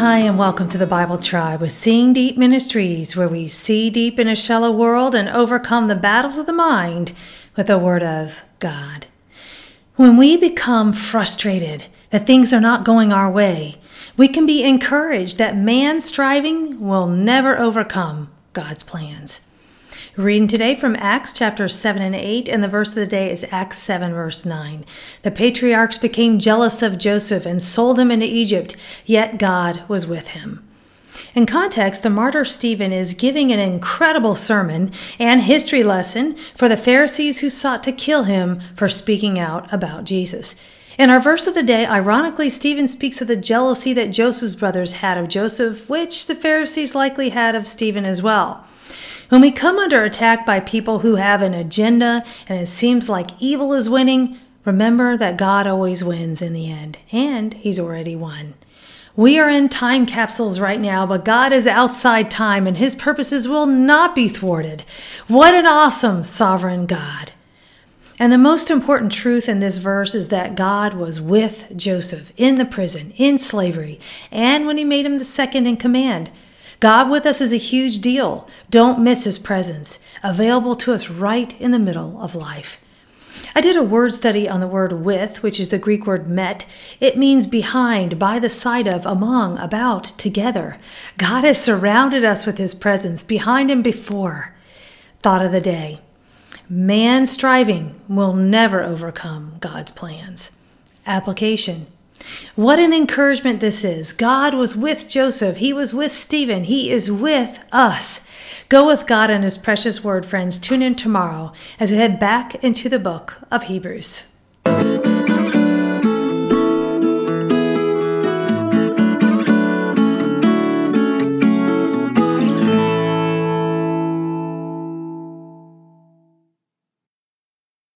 Hi, and welcome to the Bible Tribe with Seeing Deep Ministries, where we see deep in a shallow world and overcome the battles of the mind with the Word of God. When we become frustrated that things are not going our way, we can be encouraged that man's striving will never overcome God's plans. Reading today from Acts chapter 7 and 8, and the verse of the day is Acts 7, verse 9. The patriarchs became jealous of Joseph and sold him into Egypt, yet God was with him. In context, the martyr Stephen is giving an incredible sermon and history lesson for the Pharisees who sought to kill him for speaking out about Jesus. In our verse of the day, ironically, Stephen speaks of the jealousy that Joseph's brothers had of Joseph, which the Pharisees likely had of Stephen as well. When we come under attack by people who have an agenda and it seems like evil is winning, remember that God always wins in the end, and He's already won. We are in time capsules right now, but God is outside time and His purposes will not be thwarted. What an awesome sovereign God! And the most important truth in this verse is that God was with Joseph in the prison, in slavery, and when He made him the second in command. God with us is a huge deal. Don't miss his presence, available to us right in the middle of life. I did a word study on the word with, which is the Greek word met. It means behind, by the side of, among, about, together. God has surrounded us with his presence, behind and before. Thought of the day Man striving will never overcome God's plans. Application what an encouragement this is. God was with Joseph. He was with Stephen. He is with us. Go with God and His precious word, friends. Tune in tomorrow as we head back into the book of Hebrews.